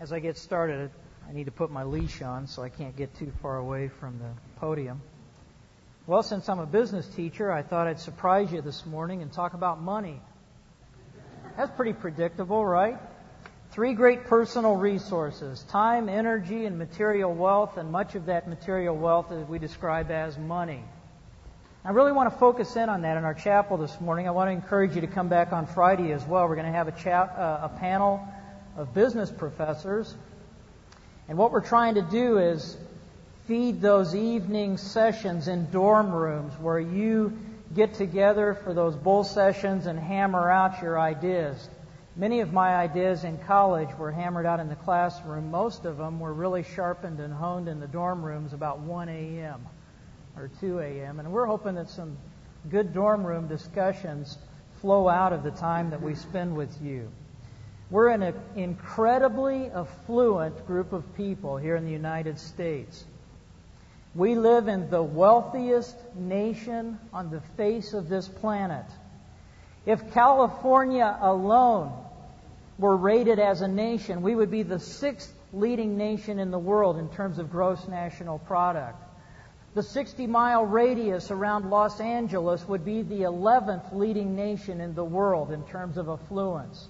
As I get started, I need to put my leash on so I can't get too far away from the podium. Well, since I'm a business teacher, I thought I'd surprise you this morning and talk about money. That's pretty predictable, right? Three great personal resources time, energy, and material wealth, and much of that material wealth we describe as money. I really want to focus in on that in our chapel this morning. I want to encourage you to come back on Friday as well. We're going to have a, chat, uh, a panel of business professors. And what we're trying to do is feed those evening sessions in dorm rooms where you get together for those bull sessions and hammer out your ideas. Many of my ideas in college were hammered out in the classroom. Most of them were really sharpened and honed in the dorm rooms about 1 a.m. or 2 a.m. And we're hoping that some good dorm room discussions flow out of the time that we spend with you. We're an incredibly affluent group of people here in the United States. We live in the wealthiest nation on the face of this planet. If California alone were rated as a nation, we would be the sixth leading nation in the world in terms of gross national product. The 60 mile radius around Los Angeles would be the 11th leading nation in the world in terms of affluence.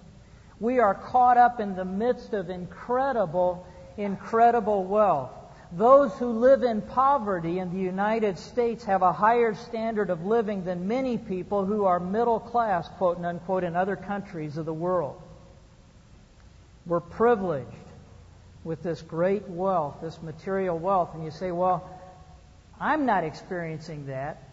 We are caught up in the midst of incredible, incredible wealth. Those who live in poverty in the United States have a higher standard of living than many people who are middle class, quote and unquote, in other countries of the world. We're privileged with this great wealth, this material wealth. And you say, well, I'm not experiencing that.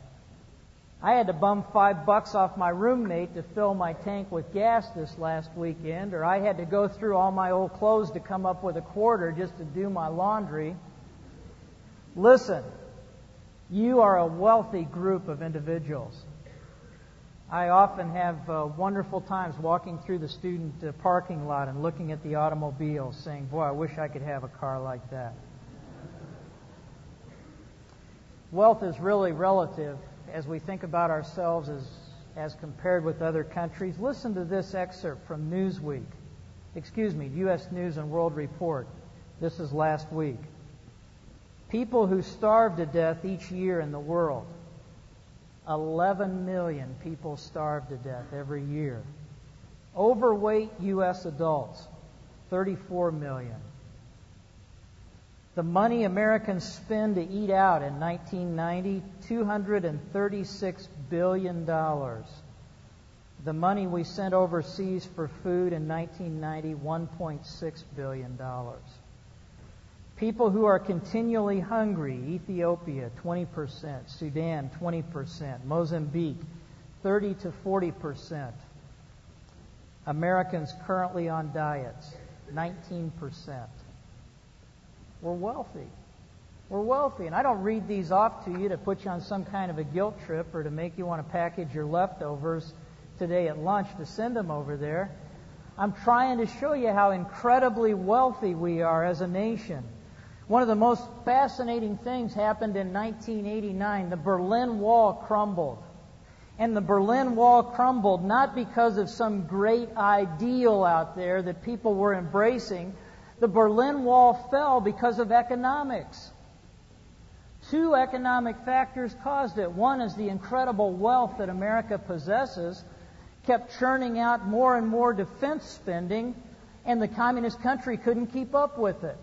I had to bum five bucks off my roommate to fill my tank with gas this last weekend, or I had to go through all my old clothes to come up with a quarter just to do my laundry. Listen, you are a wealthy group of individuals. I often have uh, wonderful times walking through the student uh, parking lot and looking at the automobiles, saying, Boy, I wish I could have a car like that. Wealth is really relative as we think about ourselves as, as compared with other countries, listen to this excerpt from Newsweek. Excuse me, U.S. News and World Report. This is last week. People who starve to death each year in the world. 11 million people starve to death every year. Overweight U.S. adults, 34 million. The money Americans spend to eat out in 1990, $236 billion. The money we sent overseas for food in 1990, $1.6 billion. People who are continually hungry, Ethiopia, 20%, Sudan, 20%, Mozambique, 30 to 40%. Americans currently on diets, 19%. We're wealthy. We're wealthy. And I don't read these off to you to put you on some kind of a guilt trip or to make you want to package your leftovers today at lunch to send them over there. I'm trying to show you how incredibly wealthy we are as a nation. One of the most fascinating things happened in 1989. The Berlin Wall crumbled. And the Berlin Wall crumbled not because of some great ideal out there that people were embracing, the Berlin Wall fell because of economics. Two economic factors caused it. One is the incredible wealth that America possesses kept churning out more and more defense spending, and the communist country couldn't keep up with it.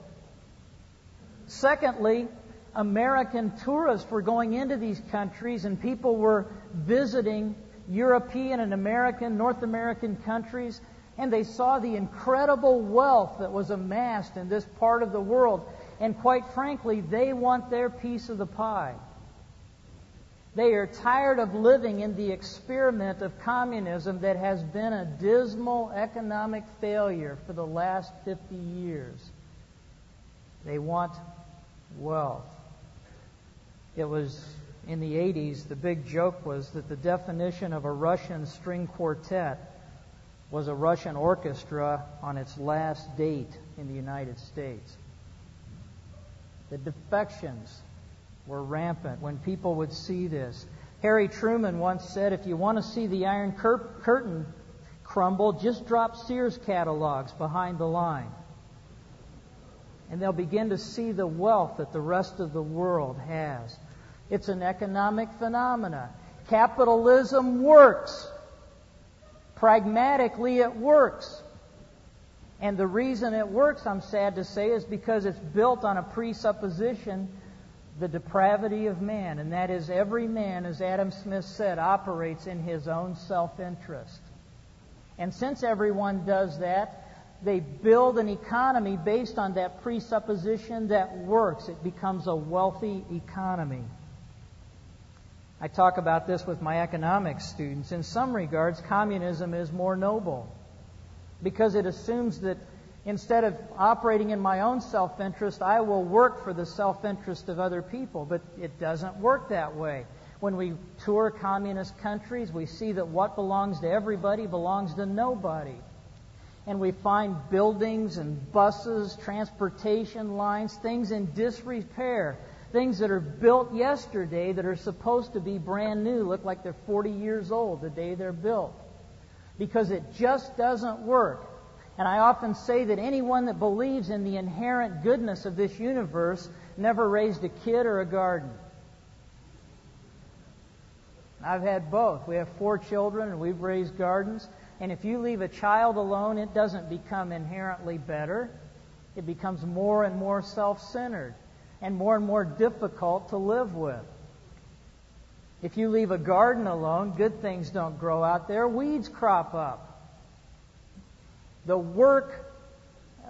Secondly, American tourists were going into these countries, and people were visiting European and American, North American countries, and they saw the incredible wealth that was amassed in this part of the world. And quite frankly, they want their piece of the pie. They are tired of living in the experiment of communism that has been a dismal economic failure for the last 50 years. They want wealth. It was in the 80s, the big joke was that the definition of a Russian string quartet was a Russian orchestra on its last date in the United States. The defections were rampant when people would see this. Harry Truman once said, if you want to see the Iron Cur- Curtain crumble, just drop Sears catalogs behind the line. and they'll begin to see the wealth that the rest of the world has. It's an economic phenomena. Capitalism works. Pragmatically, it works. And the reason it works, I'm sad to say, is because it's built on a presupposition the depravity of man, and that is every man, as Adam Smith said, operates in his own self interest. And since everyone does that, they build an economy based on that presupposition that works. It becomes a wealthy economy. I talk about this with my economics students. In some regards, communism is more noble because it assumes that instead of operating in my own self interest, I will work for the self interest of other people. But it doesn't work that way. When we tour communist countries, we see that what belongs to everybody belongs to nobody. And we find buildings and buses, transportation lines, things in disrepair things that are built yesterday that are supposed to be brand new look like they're 40 years old the day they're built. Because it just doesn't work. And I often say that anyone that believes in the inherent goodness of this universe never raised a kid or a garden. I've had both. We have four children and we've raised gardens. And if you leave a child alone, it doesn't become inherently better. It becomes more and more self centered and more and more difficult to live with. If you leave a garden alone, good things don't grow out there, weeds crop up. The work,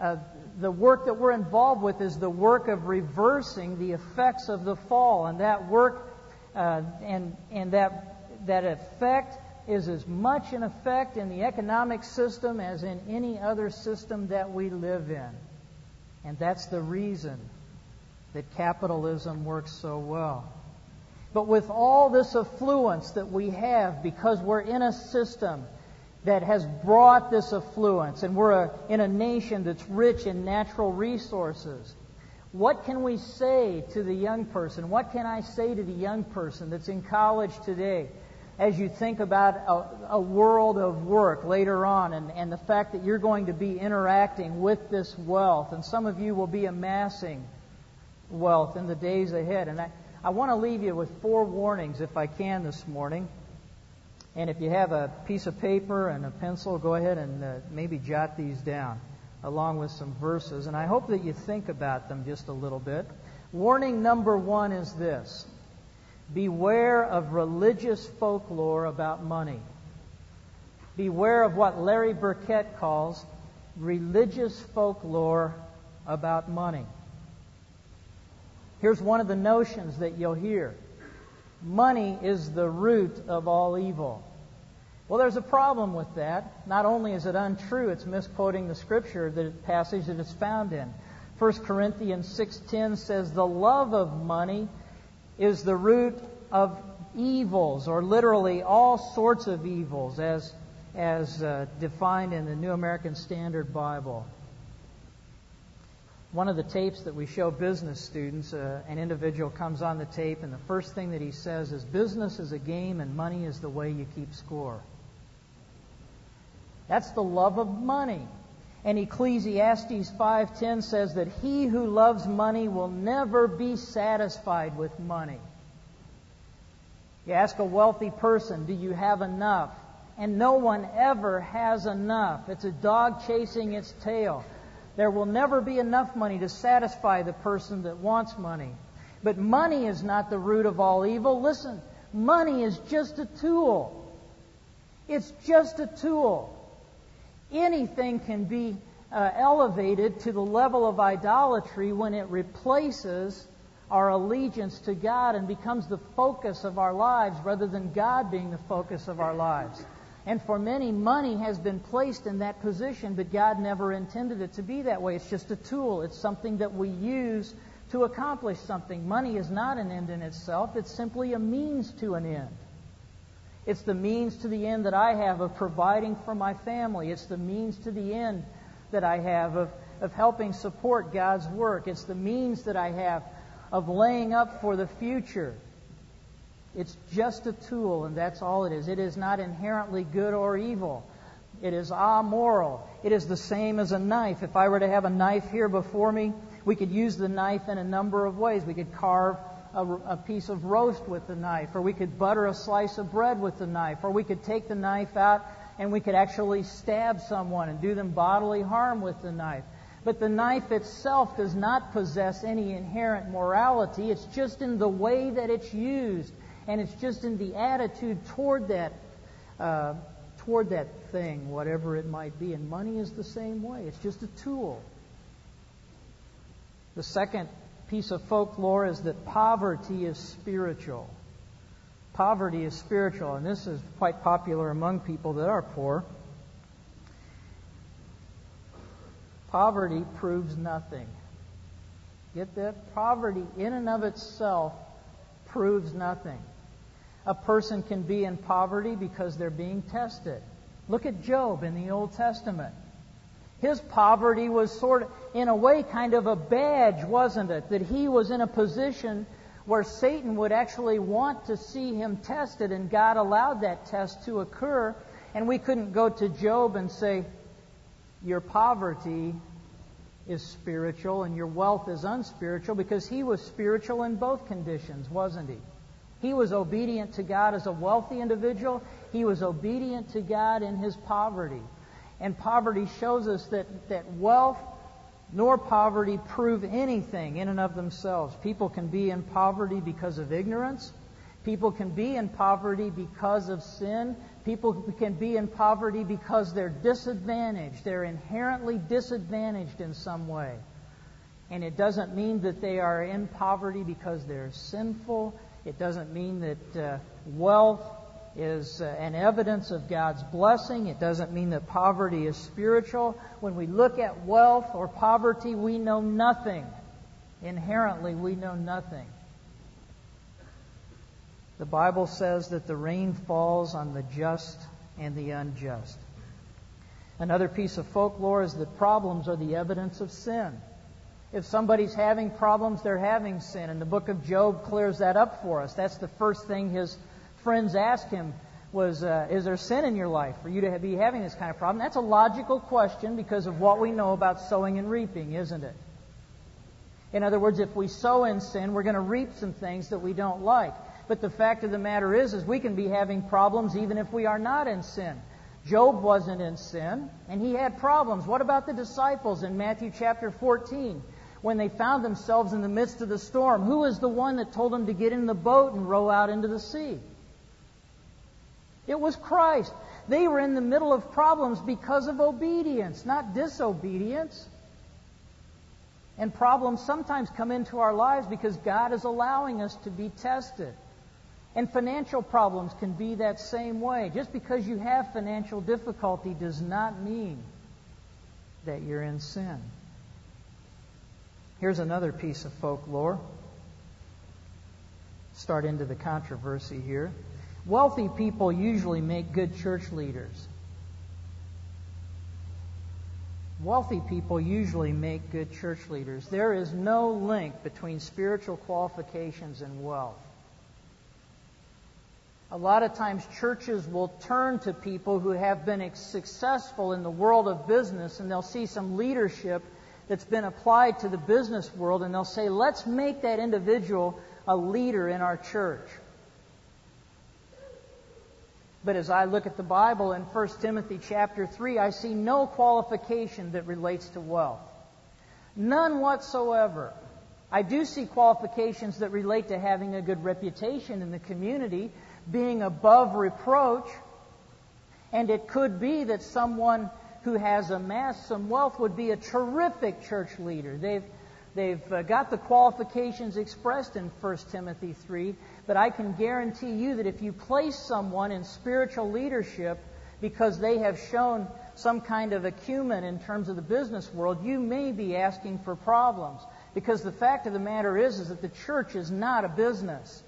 uh, the work that we're involved with is the work of reversing the effects of the fall, and that work uh, and and that that effect is as much an effect in the economic system as in any other system that we live in, and that's the reason that capitalism works so well. But with all this affluence that we have, because we're in a system that has brought this affluence, and we're a, in a nation that's rich in natural resources, what can we say to the young person? What can I say to the young person that's in college today as you think about a, a world of work later on and, and the fact that you're going to be interacting with this wealth? And some of you will be amassing wealth in the days ahead. And I, I want to leave you with four warnings, if I can, this morning. And if you have a piece of paper and a pencil, go ahead and uh, maybe jot these down along with some verses. And I hope that you think about them just a little bit. Warning number one is this Beware of religious folklore about money. Beware of what Larry Burkett calls religious folklore about money. Here's one of the notions that you'll hear money is the root of all evil. Well, there's a problem with that. Not only is it untrue, it's misquoting the scripture, the passage that it's found in. 1 Corinthians 6:10 says the love of money is the root of evils or literally all sorts of evils as as uh, defined in the New American Standard Bible one of the tapes that we show business students, uh, an individual comes on the tape, and the first thing that he says is, Business is a game, and money is the way you keep score. That's the love of money. And Ecclesiastes 5:10 says that he who loves money will never be satisfied with money. You ask a wealthy person, "Do you have enough?" And no one ever has enough. It's a dog chasing its tail. There will never be enough money to satisfy the person that wants money. But money is not the root of all evil. Listen, money is just a tool. It's just a tool. Anything can be uh, elevated to the level of idolatry when it replaces our allegiance to God and becomes the focus of our lives rather than God being the focus of our lives. And for many, money has been placed in that position, but God never intended it to be that way. It's just a tool, it's something that we use to accomplish something. Money is not an end in itself, it's simply a means to an end. It's the means to the end that I have of providing for my family. It's the means to the end that I have of, of helping support God's work. It's the means that I have of laying up for the future. It's just a tool, and that's all it is. It is not inherently good or evil. It is amoral. It is the same as a knife. If I were to have a knife here before me, we could use the knife in a number of ways. We could carve a, a piece of roast with the knife, or we could butter a slice of bread with the knife, or we could take the knife out and we could actually stab someone and do them bodily harm with the knife. But the knife itself does not possess any inherent morality. It's just in the way that it's used, and it's just in the attitude toward that, uh, toward that thing, whatever it might be. And money is the same way. It's just a tool. The second piece of folklore is that poverty is spiritual. Poverty is spiritual, and this is quite popular among people that are poor. Poverty proves nothing. Get that? Poverty in and of itself proves nothing. A person can be in poverty because they're being tested. Look at Job in the Old Testament. His poverty was sort of, in a way, kind of a badge, wasn't it? That he was in a position where Satan would actually want to see him tested, and God allowed that test to occur. And we couldn't go to Job and say, Your poverty is spiritual and your wealth is unspiritual, because he was spiritual in both conditions, wasn't he? He was obedient to God as a wealthy individual, he was obedient to God in his poverty. And poverty shows us that, that wealth nor poverty prove anything in and of themselves. People can be in poverty because of ignorance. People can be in poverty because of sin. People can be in poverty because they're disadvantaged. They're inherently disadvantaged in some way. And it doesn't mean that they are in poverty because they're sinful. It doesn't mean that uh, wealth is uh, an evidence of God's blessing. It doesn't mean that poverty is spiritual. When we look at wealth or poverty, we know nothing. Inherently, we know nothing. The Bible says that the rain falls on the just and the unjust. Another piece of folklore is that problems are the evidence of sin. If somebody's having problems, they're having sin. And the book of Job clears that up for us. That's the first thing his friends asked him was, uh, Is there sin in your life for you to be having this kind of problem? That's a logical question because of what we know about sowing and reaping, isn't it? In other words, if we sow in sin, we're going to reap some things that we don't like. But the fact of the matter is, is we can be having problems even if we are not in sin. Job wasn't in sin, and he had problems. What about the disciples in Matthew chapter 14? When they found themselves in the midst of the storm? Who is the one that told them to get in the boat and row out into the sea? It was Christ. They were in the middle of problems because of obedience, not disobedience. And problems sometimes come into our lives because God is allowing us to be tested. And financial problems can be that same way. Just because you have financial difficulty does not mean that you're in sin. Here's another piece of folklore. Start into the controversy here. Wealthy people usually make good church leaders. Wealthy people usually make good church leaders. There is no link between spiritual qualifications and wealth. A lot of times, churches will turn to people who have been successful in the world of business and they'll see some leadership that's been applied to the business world and they'll say, let's make that individual a leader in our church. But as I look at the Bible in 1 Timothy chapter 3, I see no qualification that relates to wealth. None whatsoever. I do see qualifications that relate to having a good reputation in the community, being above reproach, and it could be that someone who has amassed some wealth would be a terrific church leader. They've, they've uh, got the qualifications expressed in 1 Timothy 3, but I can guarantee you that if you place someone in spiritual leadership because they have shown some kind of acumen in terms of the business world, you may be asking for problems. Because the fact of the matter is, is that the church is not a business.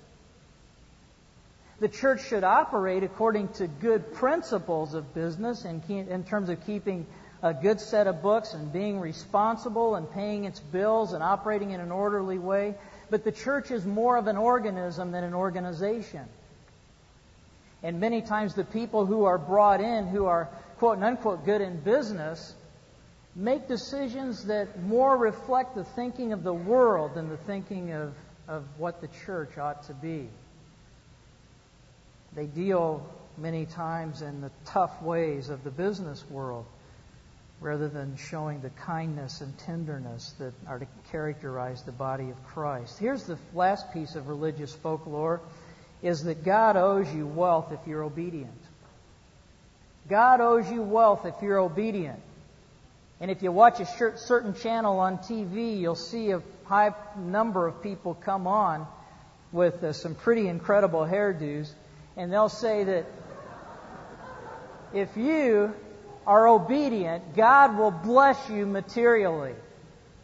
The church should operate according to good principles of business in, in terms of keeping a good set of books and being responsible and paying its bills and operating in an orderly way. But the church is more of an organism than an organization. And many times the people who are brought in, who are quote and unquote good in business, make decisions that more reflect the thinking of the world than the thinking of, of what the church ought to be. They deal many times in the tough ways of the business world rather than showing the kindness and tenderness that are to characterize the body of Christ. Here's the last piece of religious folklore is that God owes you wealth if you're obedient. God owes you wealth if you're obedient. And if you watch a certain channel on TV, you'll see a high number of people come on with uh, some pretty incredible hairdos, and they'll say that if you are obedient, God will bless you materially.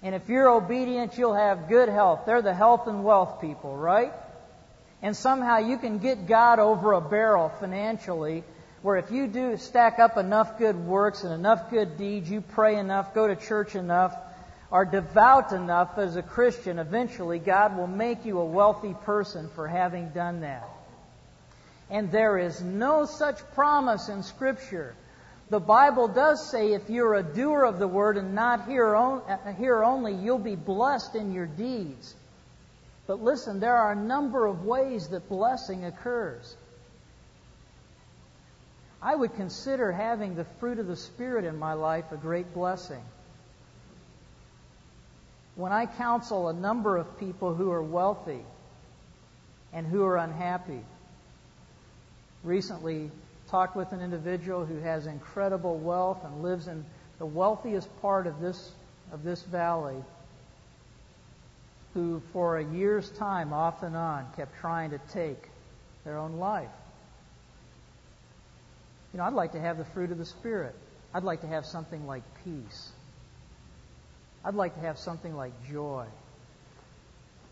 And if you're obedient, you'll have good health. They're the health and wealth people, right? And somehow you can get God over a barrel financially, where if you do stack up enough good works and enough good deeds, you pray enough, go to church enough, are devout enough as a Christian, eventually God will make you a wealthy person for having done that. And there is no such promise in Scripture the Bible does say if you're a doer of the word and not hearer uh, only, you'll be blessed in your deeds. But listen, there are a number of ways that blessing occurs. I would consider having the fruit of the Spirit in my life a great blessing. When I counsel a number of people who are wealthy and who are unhappy, recently talked with an individual who has incredible wealth and lives in the wealthiest part of this of this valley who for a year's time off and on kept trying to take their own life. You know, I'd like to have the fruit of the Spirit. I'd like to have something like peace. I'd like to have something like joy.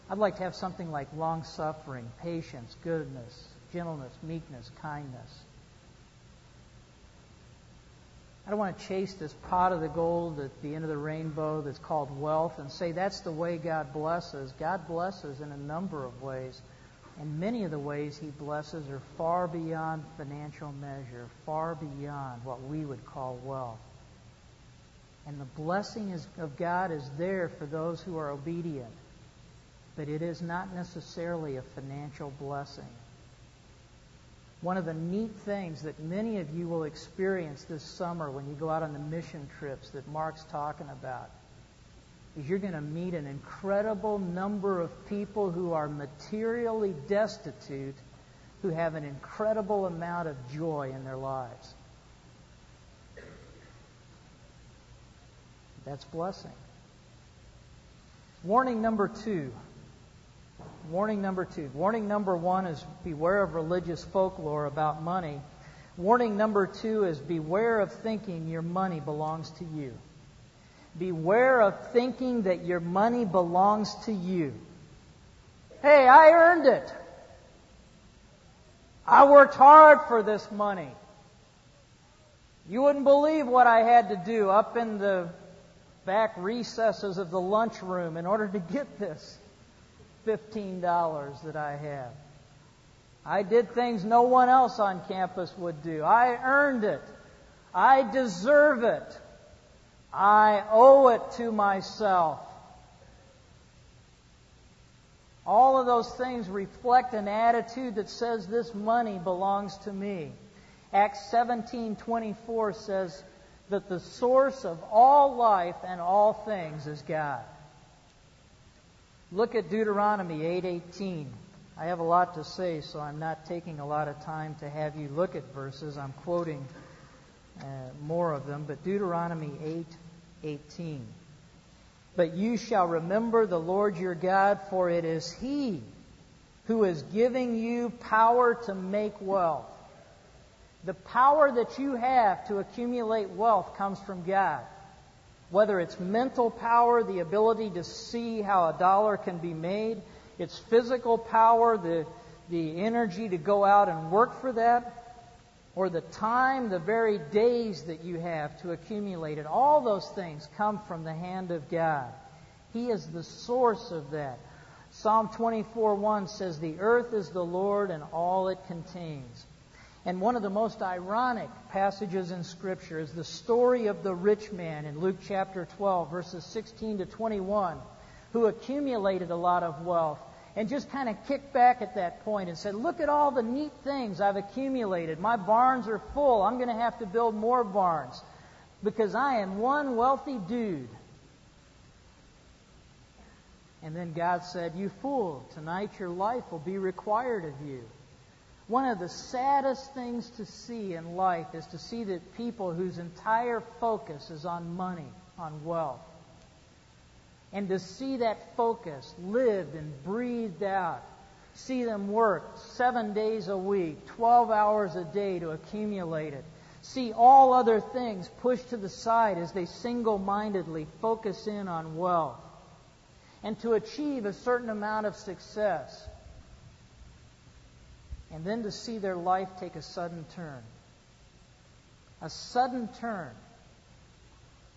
I'd like to have something like long suffering, patience, goodness, gentleness, meekness, kindness. I don't want to chase this pot of the gold at the end of the rainbow that's called wealth and say that's the way God blesses. God blesses in a number of ways. And many of the ways He blesses are far beyond financial measure, far beyond what we would call wealth. And the blessing is, of God is there for those who are obedient. But it is not necessarily a financial blessing. One of the neat things that many of you will experience this summer when you go out on the mission trips that Mark's talking about is you're going to meet an incredible number of people who are materially destitute who have an incredible amount of joy in their lives. That's blessing. Warning number two Warning number two. Warning number one is beware of religious folklore about money. Warning number two is beware of thinking your money belongs to you. Beware of thinking that your money belongs to you. Hey, I earned it. I worked hard for this money. You wouldn't believe what I had to do up in the back recesses of the lunchroom in order to get this. $15 that I have. I did things no one else on campus would do. I earned it. I deserve it. I owe it to myself. All of those things reflect an attitude that says this money belongs to me. Acts 17:24 says that the source of all life and all things is God. Look at Deuteronomy 8:18. I have a lot to say, so I'm not taking a lot of time to have you look at verses. I'm quoting uh, more of them, but Deuteronomy 8:18. But you shall remember the Lord your God, for it is He who is giving you power to make wealth. The power that you have to accumulate wealth comes from God. Whether it's mental power, the ability to see how a dollar can be made, it's physical power, the, the energy to go out and work for that, or the time, the very days that you have to accumulate it. All those things come from the hand of God. He is the source of that. Psalm 24:1 says, "The earth is the Lord and all it contains." And one of the most ironic passages in Scripture is the story of the rich man in Luke chapter 12, verses 16 to 21, who accumulated a lot of wealth and just kind of kicked back at that point and said, Look at all the neat things I've accumulated. My barns are full. I'm going to have to build more barns because I am one wealthy dude. And then God said, You fool, tonight your life will be required of you. One of the saddest things to see in life is to see that people whose entire focus is on money, on wealth, and to see that focus lived and breathed out. See them work seven days a week, 12 hours a day to accumulate it. See all other things pushed to the side as they single mindedly focus in on wealth. And to achieve a certain amount of success and then to see their life take a sudden turn. A sudden turn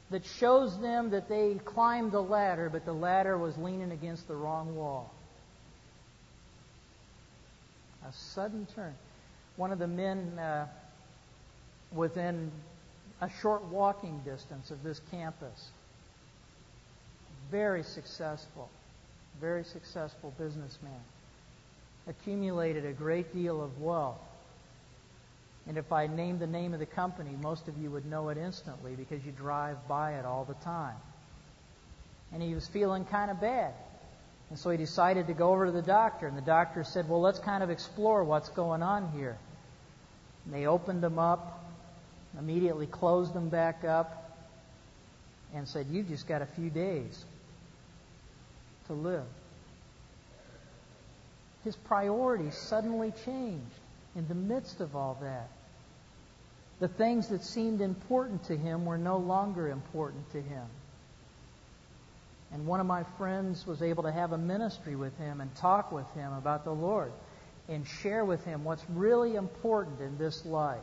that shows them that they climbed the ladder, but the ladder was leaning against the wrong wall. A sudden turn. One of the men uh, within a short walking distance of this campus, very successful, very successful businessman accumulated a great deal of wealth. And if I named the name of the company, most of you would know it instantly because you drive by it all the time. And he was feeling kind of bad. And so he decided to go over to the doctor. And the doctor said, Well, let's kind of explore what's going on here. And they opened him up, immediately closed him back up, and said, You've just got a few days to live his priorities suddenly changed in the midst of all that. The things that seemed important to him were no longer important to him. And one of my friends was able to have a ministry with him and talk with him about the Lord and share with him what's really important in this life.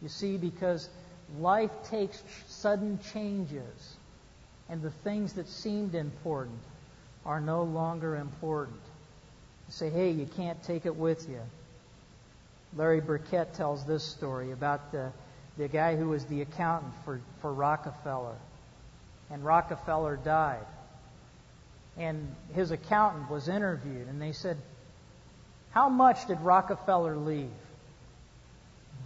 You see, because life takes sudden changes, and the things that seemed important are no longer important. You say, hey, you can't take it with you. Larry Burkett tells this story about the, the guy who was the accountant for, for Rockefeller. And Rockefeller died. And his accountant was interviewed, and they said, How much did Rockefeller leave?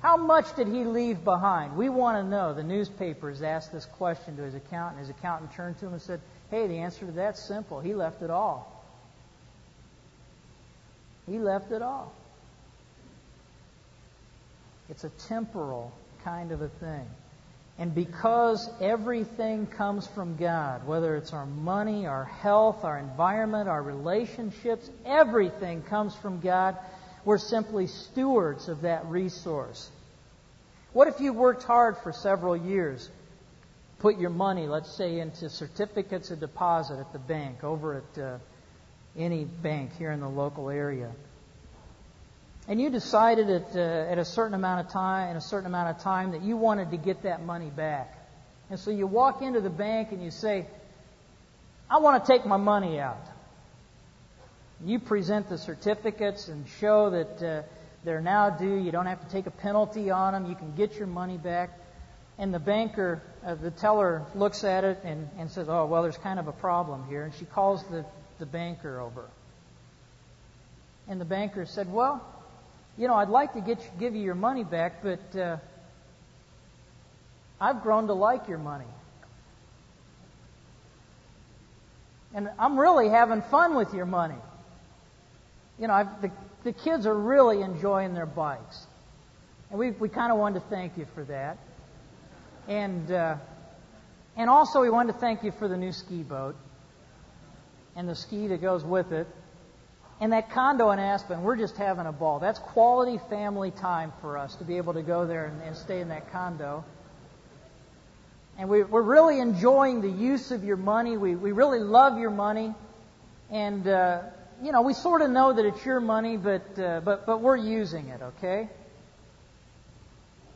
How much did he leave behind? We want to know. The newspapers asked this question to his accountant. His accountant turned to him and said, Hey, the answer to that's simple. He left it all. He left it all. It's a temporal kind of a thing. And because everything comes from God, whether it's our money, our health, our environment, our relationships, everything comes from God, we're simply stewards of that resource. What if you worked hard for several years put your money, let's say, into certificates of deposit at the bank, over at uh, any bank here in the local area. And you decided at, uh, at a certain amount of time, in a certain amount of time, that you wanted to get that money back. And so you walk into the bank and you say, I want to take my money out. You present the certificates and show that uh, they're now due. You don't have to take a penalty on them. You can get your money back. And the banker, uh, the teller, looks at it and, and says, Oh, well, there's kind of a problem here. And she calls the, the banker over. And the banker said, Well, you know, I'd like to get you, give you your money back, but uh, I've grown to like your money. And I'm really having fun with your money. You know, I've, the, the kids are really enjoying their bikes. And we, we kind of wanted to thank you for that. And, uh, and also, we wanted to thank you for the new ski boat and the ski that goes with it. And that condo in Aspen, we're just having a ball. That's quality family time for us to be able to go there and, and stay in that condo. And we, are really enjoying the use of your money. We, we really love your money. And, uh, you know, we sort of know that it's your money, but, uh, but, but we're using it, okay?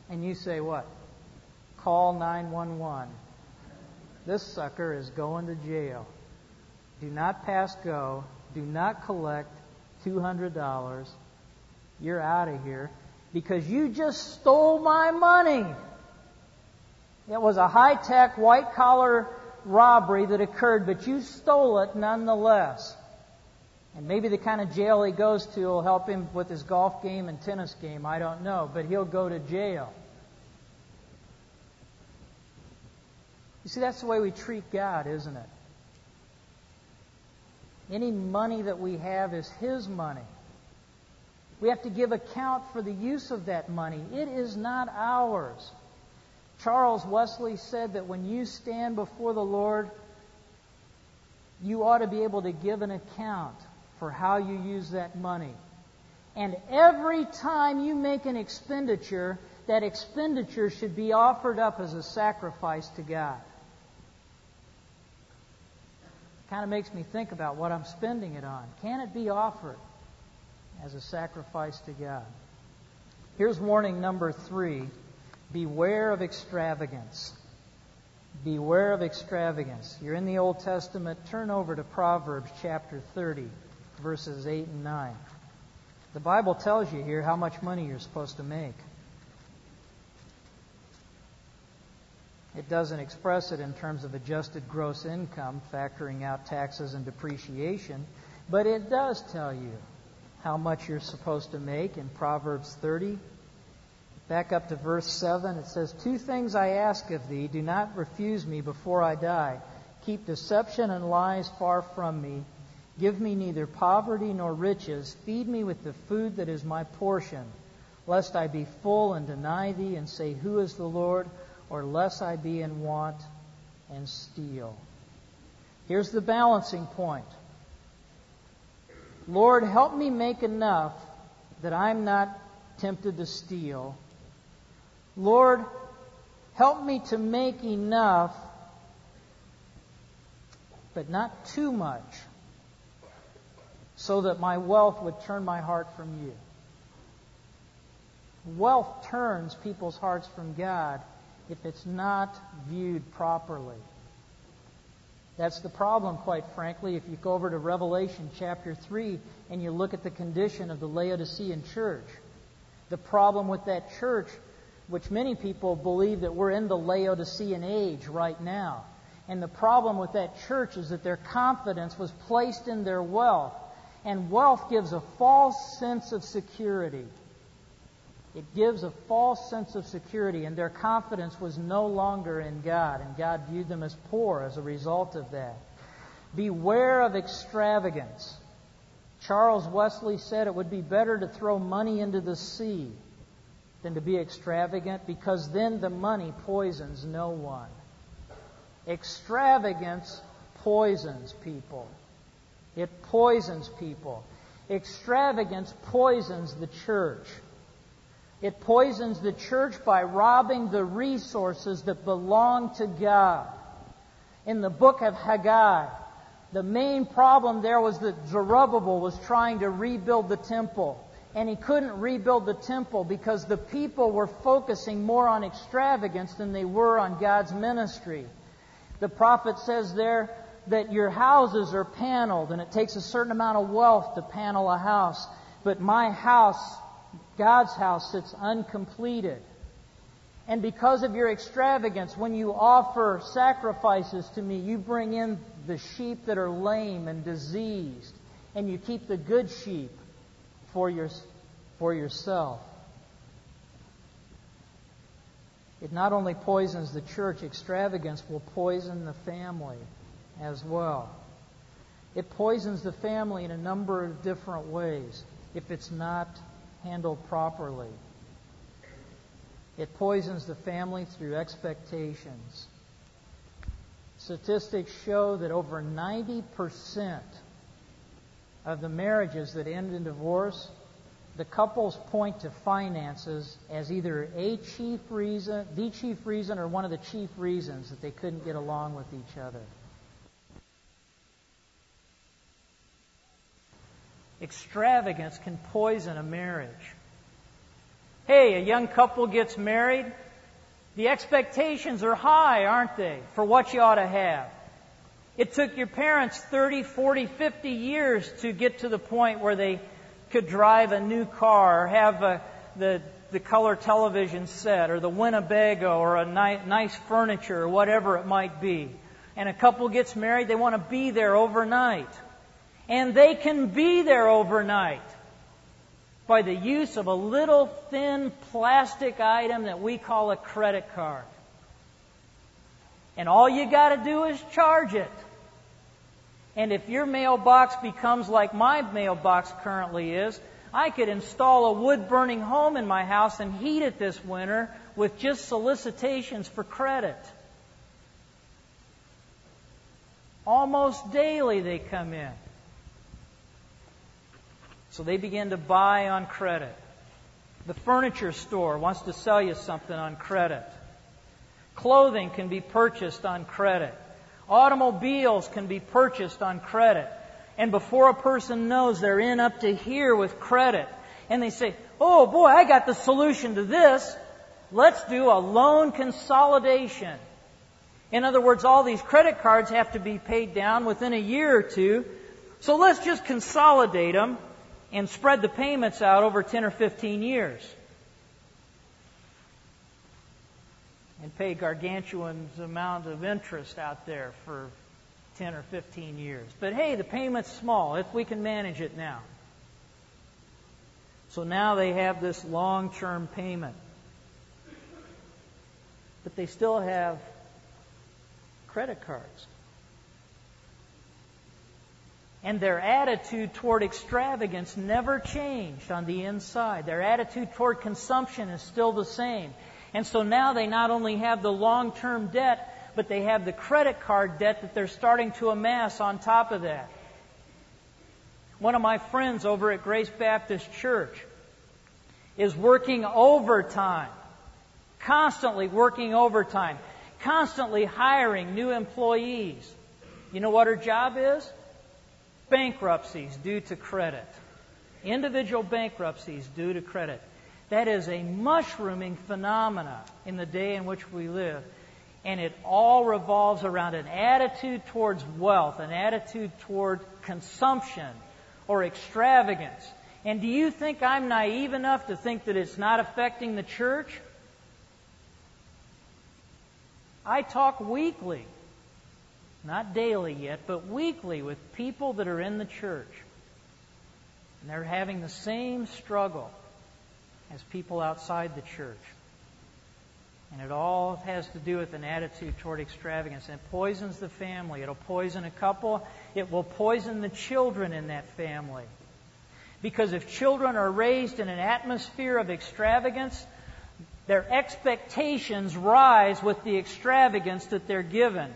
And you say what? Call 911. This sucker is going to jail. Do not pass go. Do not collect $200. You're out of here because you just stole my money. It was a high tech, white collar robbery that occurred, but you stole it nonetheless. And maybe the kind of jail he goes to will help him with his golf game and tennis game. I don't know. But he'll go to jail. You see, that's the way we treat God, isn't it? Any money that we have is His money. We have to give account for the use of that money. It is not ours. Charles Wesley said that when you stand before the Lord, you ought to be able to give an account for how you use that money. And every time you make an expenditure, that expenditure should be offered up as a sacrifice to God. Kind of makes me think about what I'm spending it on. Can it be offered as a sacrifice to God? Here's warning number three beware of extravagance. Beware of extravagance. You're in the Old Testament. Turn over to Proverbs chapter 30, verses 8 and 9. The Bible tells you here how much money you're supposed to make. It doesn't express it in terms of adjusted gross income, factoring out taxes and depreciation, but it does tell you how much you're supposed to make in Proverbs 30. Back up to verse 7, it says, Two things I ask of thee, do not refuse me before I die. Keep deception and lies far from me. Give me neither poverty nor riches. Feed me with the food that is my portion, lest I be full and deny thee and say, Who is the Lord? Or lest I be in want and steal. Here's the balancing point. Lord, help me make enough that I'm not tempted to steal. Lord, help me to make enough, but not too much, so that my wealth would turn my heart from you. Wealth turns people's hearts from God if it's not viewed properly. That's the problem, quite frankly, if you go over to Revelation chapter 3 and you look at the condition of the Laodicean church. The problem with that church, which many people believe that we're in the Laodicean age right now. And the problem with that church is that their confidence was placed in their wealth. And wealth gives a false sense of security. It gives a false sense of security, and their confidence was no longer in God, and God viewed them as poor as a result of that. Beware of extravagance. Charles Wesley said it would be better to throw money into the sea than to be extravagant because then the money poisons no one. Extravagance poisons people. It poisons people. Extravagance poisons the church. It poisons the church by robbing the resources that belong to God. In the book of Haggai, the main problem there was that Zerubbabel was trying to rebuild the temple. And he couldn't rebuild the temple because the people were focusing more on extravagance than they were on God's ministry. The prophet says there that your houses are paneled and it takes a certain amount of wealth to panel a house. But my house God's house sits uncompleted. And because of your extravagance, when you offer sacrifices to me, you bring in the sheep that are lame and diseased, and you keep the good sheep for, your, for yourself. It not only poisons the church, extravagance will poison the family as well. It poisons the family in a number of different ways if it's not handled properly. It poisons the family through expectations. Statistics show that over 90% of the marriages that end in divorce, the couples point to finances as either a chief reason, the chief reason, or one of the chief reasons that they couldn't get along with each other. Extravagance can poison a marriage. Hey, a young couple gets married. The expectations are high, aren't they, for what you ought to have? It took your parents 30, 40, 50 years to get to the point where they could drive a new car or have a, the, the color television set or the Winnebago or a ni- nice furniture or whatever it might be. And a couple gets married, they want to be there overnight. And they can be there overnight by the use of a little thin plastic item that we call a credit card. And all you got to do is charge it. And if your mailbox becomes like my mailbox currently is, I could install a wood burning home in my house and heat it this winter with just solicitations for credit. Almost daily they come in. So they begin to buy on credit. The furniture store wants to sell you something on credit. Clothing can be purchased on credit. Automobiles can be purchased on credit. And before a person knows they're in up to here with credit, and they say, Oh boy, I got the solution to this. Let's do a loan consolidation. In other words, all these credit cards have to be paid down within a year or two. So let's just consolidate them and spread the payments out over 10 or 15 years. And pay gargantuan amount of interest out there for 10 or 15 years. But hey, the payment's small if we can manage it now. So now they have this long term payment. But they still have credit cards and their attitude toward extravagance never changed on the inside. Their attitude toward consumption is still the same. And so now they not only have the long term debt, but they have the credit card debt that they're starting to amass on top of that. One of my friends over at Grace Baptist Church is working overtime, constantly working overtime, constantly hiring new employees. You know what her job is? Bankruptcies due to credit. Individual bankruptcies due to credit. That is a mushrooming phenomena in the day in which we live. And it all revolves around an attitude towards wealth, an attitude toward consumption or extravagance. And do you think I'm naive enough to think that it's not affecting the church? I talk weekly not daily yet, but weekly with people that are in the church. And they're having the same struggle as people outside the church. And it all has to do with an attitude toward extravagance. And it poisons the family. It'll poison a couple. It will poison the children in that family. Because if children are raised in an atmosphere of extravagance, their expectations rise with the extravagance that they're given.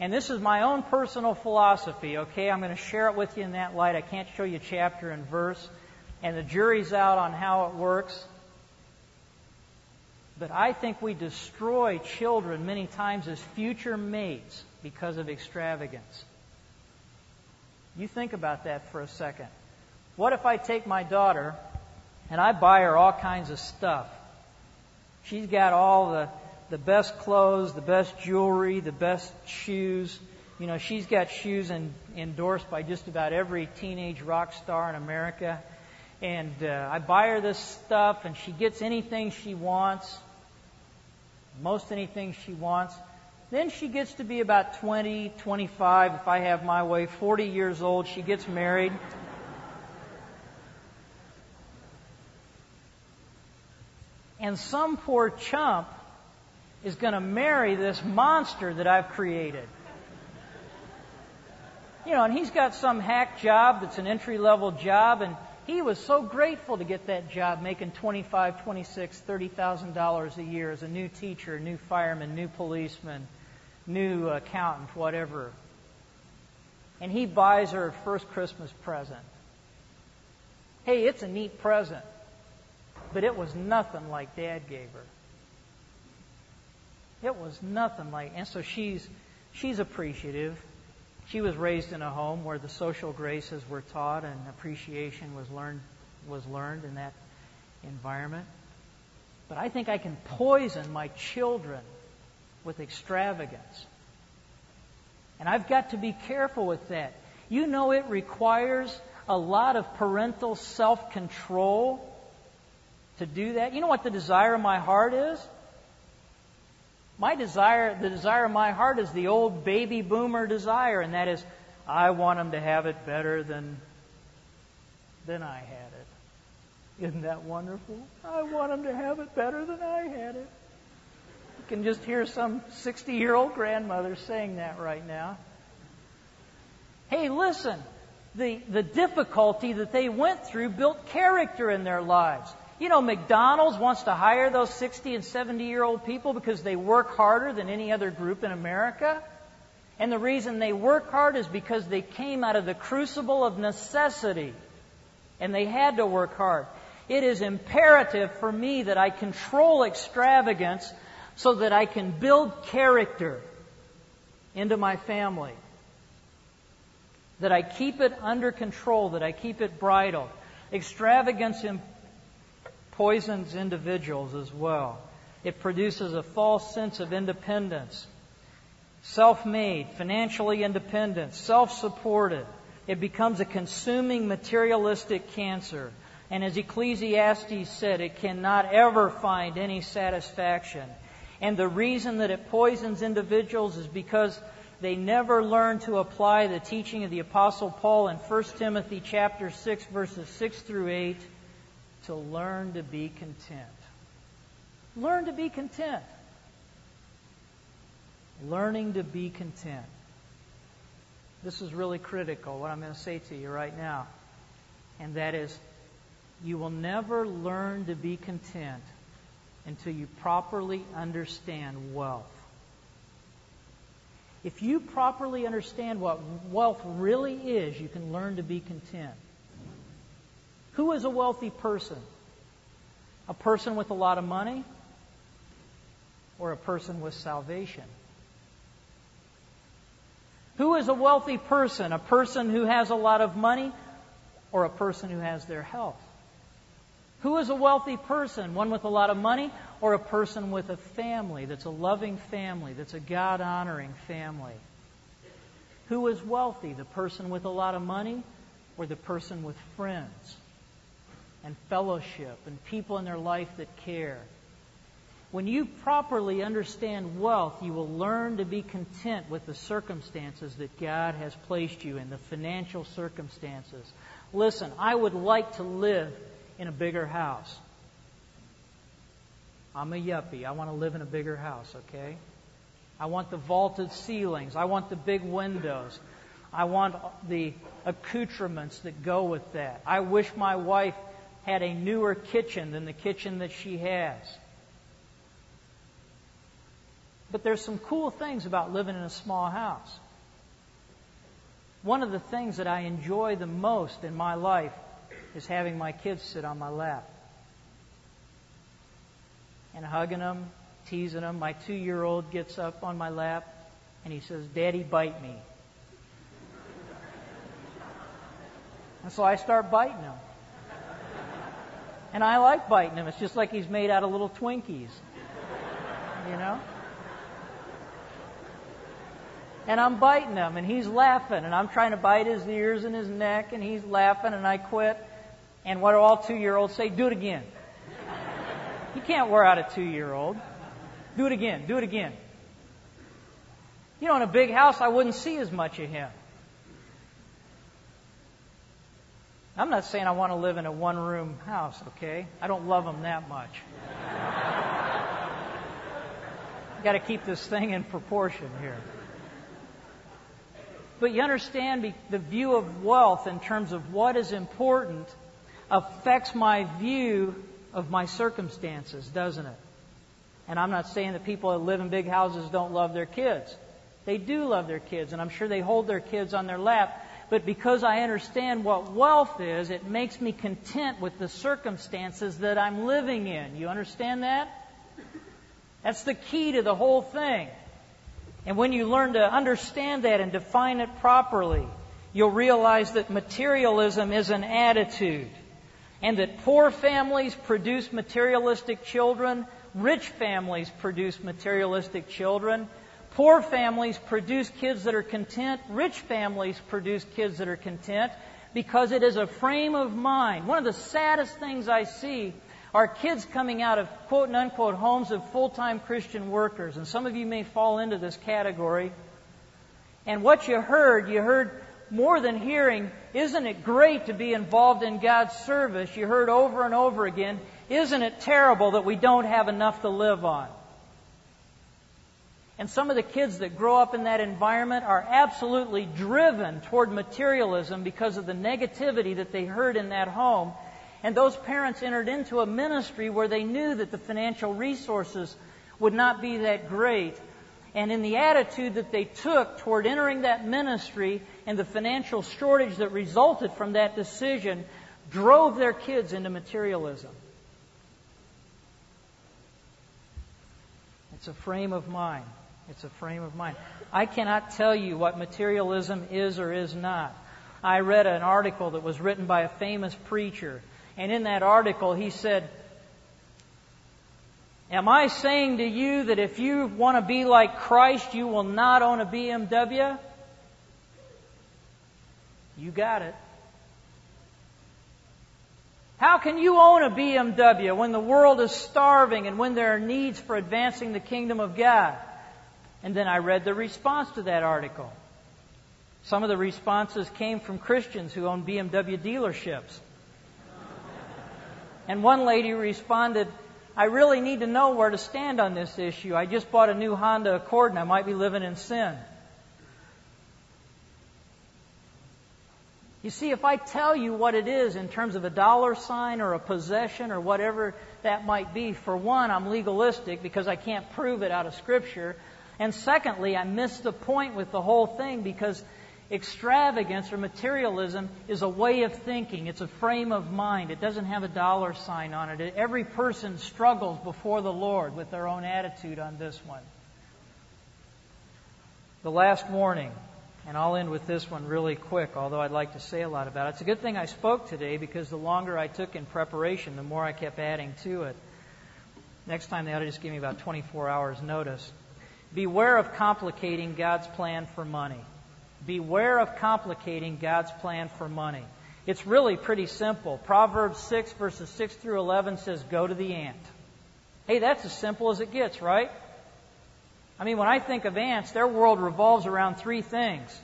And this is my own personal philosophy, okay? I'm going to share it with you in that light. I can't show you chapter and verse, and the jury's out on how it works. But I think we destroy children many times as future mates because of extravagance. You think about that for a second. What if I take my daughter and I buy her all kinds of stuff? She's got all the the best clothes, the best jewelry, the best shoes. You know, she's got shoes in, endorsed by just about every teenage rock star in America. And uh, I buy her this stuff, and she gets anything she wants, most anything she wants. Then she gets to be about 20, 25, if I have my way, 40 years old. She gets married. And some poor chump is going to marry this monster that I've created. You know, and he's got some hack job that's an entry level job, and he was so grateful to get that job, making twenty-five, twenty-six, thirty thousand dollars a year as a new teacher, new fireman, new policeman, new accountant, whatever. And he buys her a first Christmas present. Hey, it's a neat present, but it was nothing like Dad gave her. It was nothing like, and so she's she's appreciative. She was raised in a home where the social graces were taught and appreciation was learned was learned in that environment. But I think I can poison my children with extravagance. And I've got to be careful with that. You know it requires a lot of parental self control to do that. You know what the desire of my heart is? My desire, the desire of my heart is the old baby boomer desire, and that is, I want them to have it better than, than I had it. Isn't that wonderful? I want them to have it better than I had it. You can just hear some 60 year old grandmother saying that right now. Hey, listen, the, the difficulty that they went through built character in their lives. You know, McDonald's wants to hire those 60 and 70 year old people because they work harder than any other group in America. And the reason they work hard is because they came out of the crucible of necessity. And they had to work hard. It is imperative for me that I control extravagance so that I can build character into my family. That I keep it under control, that I keep it bridled. Extravagance poisons individuals as well. It produces a false sense of independence. Self made, financially independent, self supported. It becomes a consuming materialistic cancer. And as Ecclesiastes said, it cannot ever find any satisfaction. And the reason that it poisons individuals is because they never learn to apply the teaching of the apostle Paul in 1 Timothy chapter 6 verses 6 through 8 to learn to be content. Learn to be content. Learning to be content. This is really critical, what I'm going to say to you right now. And that is, you will never learn to be content until you properly understand wealth. If you properly understand what wealth really is, you can learn to be content. Who is a wealthy person? A person with a lot of money or a person with salvation? Who is a wealthy person? A person who has a lot of money or a person who has their health? Who is a wealthy person? One with a lot of money or a person with a family that's a loving family, that's a God honoring family? Who is wealthy? The person with a lot of money or the person with friends? And fellowship and people in their life that care. When you properly understand wealth, you will learn to be content with the circumstances that God has placed you in, the financial circumstances. Listen, I would like to live in a bigger house. I'm a yuppie. I want to live in a bigger house, okay? I want the vaulted ceilings. I want the big windows. I want the accoutrements that go with that. I wish my wife had a newer kitchen than the kitchen that she has. But there's some cool things about living in a small house. One of the things that I enjoy the most in my life is having my kids sit on my lap and hugging them, teasing them. My two year old gets up on my lap and he says, Daddy, bite me. And so I start biting him. And I like biting him. It's just like he's made out of little Twinkies. You know? And I'm biting him, and he's laughing, and I'm trying to bite his ears and his neck, and he's laughing, and I quit. And what do all two year olds say? Do it again. You can't wear out a two year old. Do it again. Do it again. You know, in a big house, I wouldn't see as much of him. I'm not saying I want to live in a one room house, okay? I don't love them that much. Got to keep this thing in proportion here. But you understand the view of wealth in terms of what is important affects my view of my circumstances, doesn't it? And I'm not saying that people that live in big houses don't love their kids. They do love their kids, and I'm sure they hold their kids on their lap but because I understand what wealth is, it makes me content with the circumstances that I'm living in. You understand that? That's the key to the whole thing. And when you learn to understand that and define it properly, you'll realize that materialism is an attitude. And that poor families produce materialistic children, rich families produce materialistic children, Poor families produce kids that are content. Rich families produce kids that are content. because it is a frame of mind. One of the saddest things I see are kids coming out of quote and unquote homes of full time Christian workers. And some of you may fall into this category. And what you heard, you heard more than hearing, isn't it great to be involved in God's service? You heard over and over again, isn't it terrible that we don't have enough to live on? And some of the kids that grow up in that environment are absolutely driven toward materialism because of the negativity that they heard in that home. And those parents entered into a ministry where they knew that the financial resources would not be that great. And in the attitude that they took toward entering that ministry and the financial shortage that resulted from that decision drove their kids into materialism. It's a frame of mind. It's a frame of mind. I cannot tell you what materialism is or is not. I read an article that was written by a famous preacher, and in that article he said, Am I saying to you that if you want to be like Christ, you will not own a BMW? You got it. How can you own a BMW when the world is starving and when there are needs for advancing the kingdom of God? And then I read the response to that article. Some of the responses came from Christians who own BMW dealerships. And one lady responded, I really need to know where to stand on this issue. I just bought a new Honda Accord and I might be living in sin. You see, if I tell you what it is in terms of a dollar sign or a possession or whatever that might be, for one, I'm legalistic because I can't prove it out of Scripture. And secondly, I missed the point with the whole thing because extravagance or materialism is a way of thinking. It's a frame of mind. It doesn't have a dollar sign on it. Every person struggles before the Lord with their own attitude on this one. The last warning, and I'll end with this one really quick, although I'd like to say a lot about it. It's a good thing I spoke today because the longer I took in preparation, the more I kept adding to it. Next time they ought to just give me about 24 hours notice. Beware of complicating God's plan for money. Beware of complicating God's plan for money. It's really pretty simple. Proverbs 6, verses 6 through 11 says, Go to the ant. Hey, that's as simple as it gets, right? I mean, when I think of ants, their world revolves around three things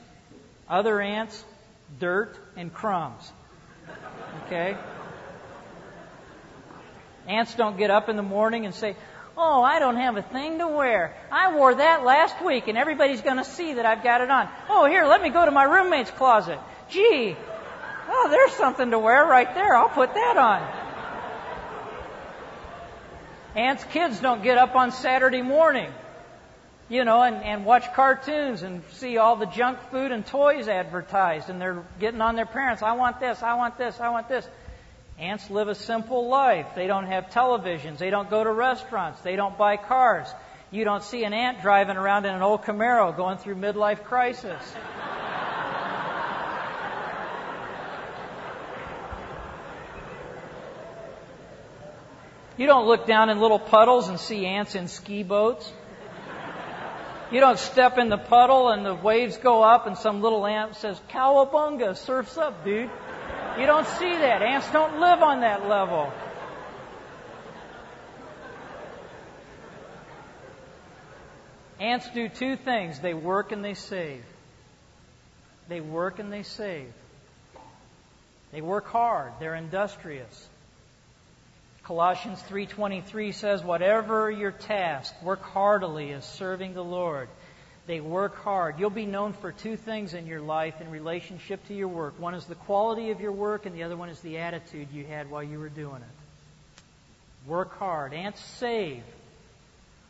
other ants, dirt, and crumbs. Okay? Ants don't get up in the morning and say, Oh, I don't have a thing to wear. I wore that last week and everybody's going to see that I've got it on. Oh, here, let me go to my roommate's closet. Gee, oh, there's something to wear right there. I'll put that on. Ant's kids don't get up on Saturday morning, you know, and, and watch cartoons and see all the junk food and toys advertised and they're getting on their parents. I want this, I want this, I want this. Ants live a simple life. They don't have televisions. They don't go to restaurants. They don't buy cars. You don't see an ant driving around in an old Camaro going through midlife crisis. You don't look down in little puddles and see ants in ski boats. You don't step in the puddle and the waves go up and some little ant says, Cowabunga, surf's up, dude. You don't see that. Ants don't live on that level. Ants do two things they work and they save. They work and they save. They work hard. They're industrious. Colossians 3:23 says whatever your task work heartily as serving the Lord they work hard. You'll be known for two things in your life in relationship to your work. One is the quality of your work, and the other one is the attitude you had while you were doing it. Work hard. Ants save.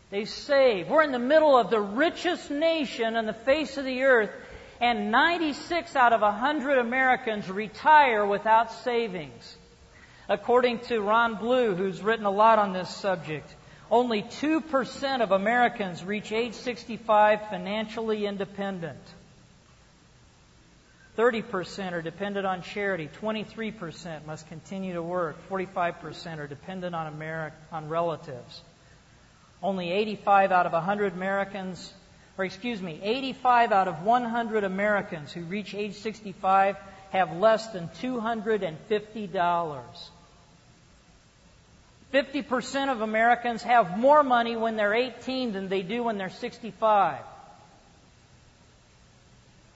They save. We're in the middle of the richest nation on the face of the earth, and 96 out of 100 Americans retire without savings. According to Ron Blue, who's written a lot on this subject, only 2% of Americans reach age 65 financially independent. 30% are dependent on charity. 23% must continue to work. 45% are dependent on, Ameri- on relatives. Only 85 out of 100 Americans, or excuse me, 85 out of 100 Americans who reach age 65 have less than $250. 50% of Americans have more money when they're 18 than they do when they're 65.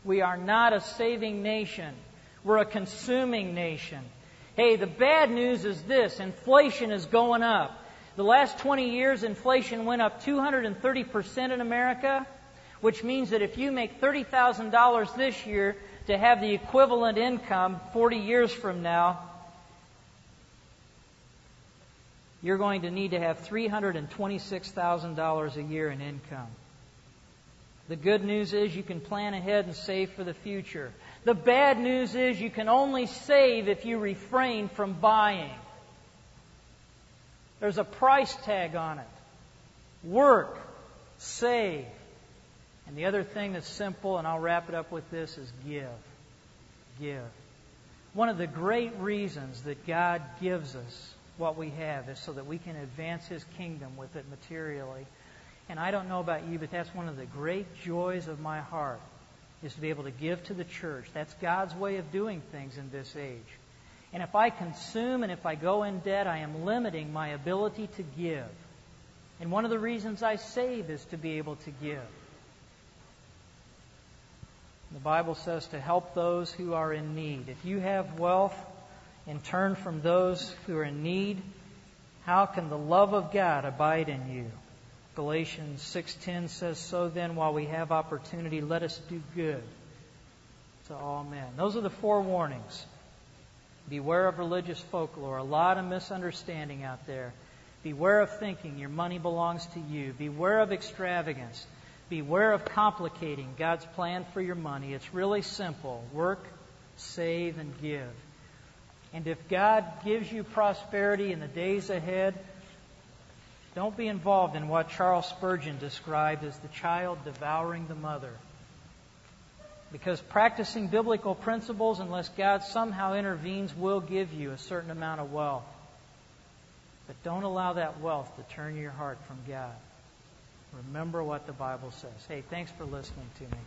We are not a saving nation. We're a consuming nation. Hey, the bad news is this inflation is going up. The last 20 years, inflation went up 230% in America, which means that if you make $30,000 this year to have the equivalent income 40 years from now, you're going to need to have $326,000 a year in income. The good news is you can plan ahead and save for the future. The bad news is you can only save if you refrain from buying. There's a price tag on it. Work, save. And the other thing that's simple, and I'll wrap it up with this, is give. Give. One of the great reasons that God gives us what we have is so that we can advance His kingdom with it materially. And I don't know about you, but that's one of the great joys of my heart is to be able to give to the church. That's God's way of doing things in this age. And if I consume and if I go in debt, I am limiting my ability to give. And one of the reasons I save is to be able to give. The Bible says to help those who are in need. If you have wealth, and turn from those who are in need, how can the love of God abide in you? Galatians 6:10 says, "So then while we have opportunity, let us do good to all men." Those are the four warnings. Beware of religious folklore, a lot of misunderstanding out there. Beware of thinking your money belongs to you. Beware of extravagance. Beware of complicating God's plan for your money. It's really simple. Work, save, and give. And if God gives you prosperity in the days ahead, don't be involved in what Charles Spurgeon described as the child devouring the mother. Because practicing biblical principles, unless God somehow intervenes, will give you a certain amount of wealth. But don't allow that wealth to turn your heart from God. Remember what the Bible says. Hey, thanks for listening to me.